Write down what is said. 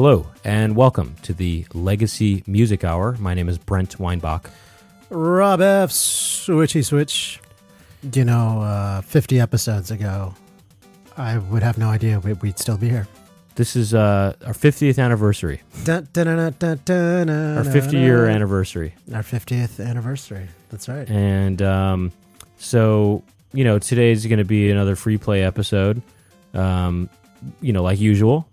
Hello, and welcome to the Legacy Music Hour. My name is Brent Weinbach. Rob F. Switchy Switch. You know, uh, 50 episodes ago, I would have no idea we'd still be here. This is uh, our 50th anniversary, Dun, dun, dun, our 50 year anniversary. Our 50th anniversary. That's right. And um, so, you know, today's going to be another free play episode, um, you know, like usual.